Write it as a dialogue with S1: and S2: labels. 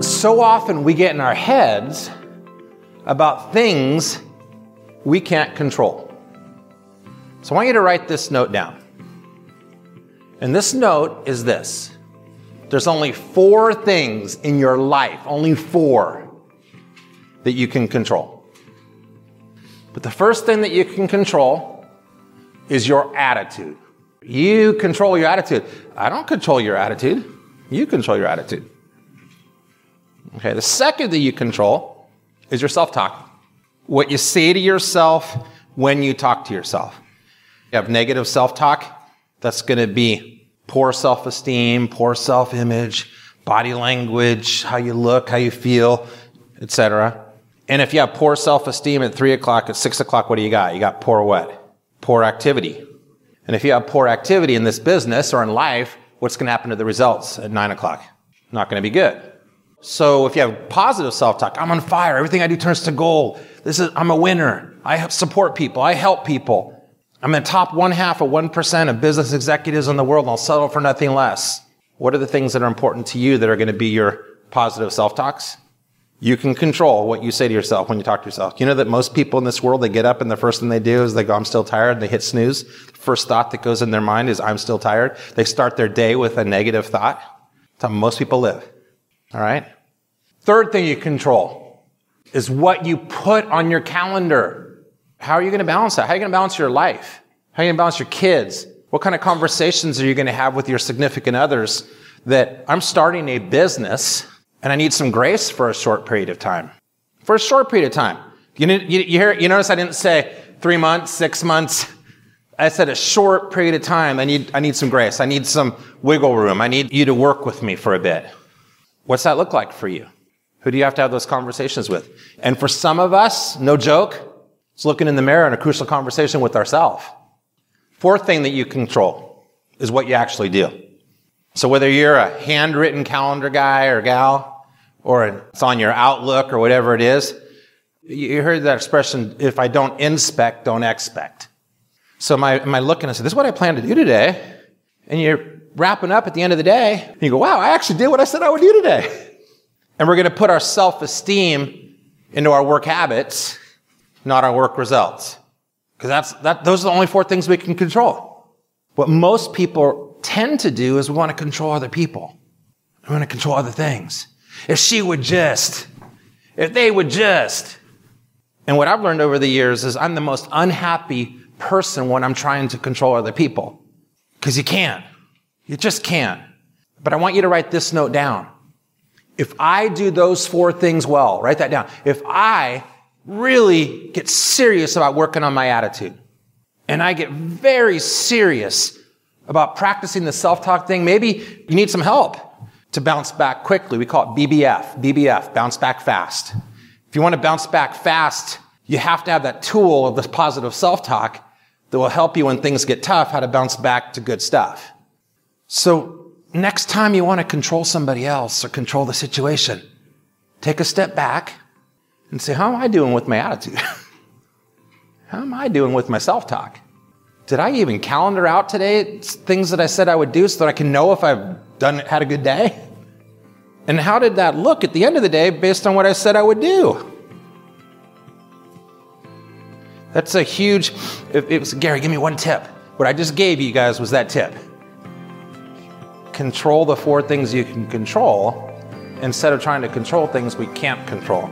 S1: so often we get in our heads about things we can't control. So I want you to write this note down. And this note is this there's only four things in your life, only four, that you can control. But the first thing that you can control is your attitude. You control your attitude. I don't control your attitude. You control your attitude. Okay, the second that you control is your self talk. What you say to yourself when you talk to yourself. You have negative self talk, that's going to be poor self esteem, poor self image, body language, how you look, how you feel, etc. And if you have poor self esteem at three o'clock, at six o'clock, what do you got? You got poor what? Poor activity. And if you have poor activity in this business or in life, what's going to happen to the results at nine o'clock? Not going to be good. So if you have positive self-talk, I'm on fire. Everything I do turns to gold. This is, I'm a winner. I support people. I help people. I'm in the top one half of 1% of business executives in the world and I'll settle for nothing less. What are the things that are important to you that are going to be your positive self-talks? You can control what you say to yourself when you talk to yourself. You know that most people in this world, they get up and the first thing they do is they go, I'm still tired. And they hit snooze. The first thought that goes in their mind is, I'm still tired. They start their day with a negative thought. That's how most people live. All right. Third thing you control is what you put on your calendar. How are you going to balance that? How are you going to balance your life? How are you going to balance your kids? What kind of conversations are you going to have with your significant others that I'm starting a business and I need some grace for a short period of time. For a short period of time. You, you, you, hear, you notice I didn't say three months, six months. I said a short period of time. I need, I need some grace. I need some wiggle room. I need you to work with me for a bit. What's that look like for you? Who do you have to have those conversations with? And for some of us, no joke, it's looking in the mirror in a crucial conversation with ourselves. Fourth thing that you control is what you actually do. So whether you're a handwritten calendar guy or gal, or it's on your Outlook or whatever it is, you heard that expression, if I don't inspect, don't expect. So am I, am I looking and say, this is what I plan to do today? And you're wrapping up at the end of the day, and you go, wow, I actually did what I said I would do today. And we're going to put our self-esteem into our work habits, not our work results. Because that's, that, those are the only four things we can control. What most people tend to do is we want to control other people. We want to control other things. If she would just, if they would just. And what I've learned over the years is I'm the most unhappy person when I'm trying to control other people. Because you can't. You just can't. But I want you to write this note down. If I do those four things well, write that down. If I really get serious about working on my attitude, and I get very serious about practicing the self-talk thing, maybe you need some help to bounce back quickly. We call it BBF, BBF, bounce back fast. If you want to bounce back fast, you have to have that tool of the positive self-talk that will help you when things get tough, how to bounce back to good stuff. So next time you want to control somebody else or control the situation, take a step back and say, how am I doing with my attitude? how am I doing with my self-talk? did I even calendar out today things that I said I would do so that I can know if I've done had a good day? And how did that look at the end of the day based on what I said I would do? That's a huge. It was Gary. Give me one tip. What I just gave you guys was that tip. Control the four things you can control instead of trying to control things we can't control.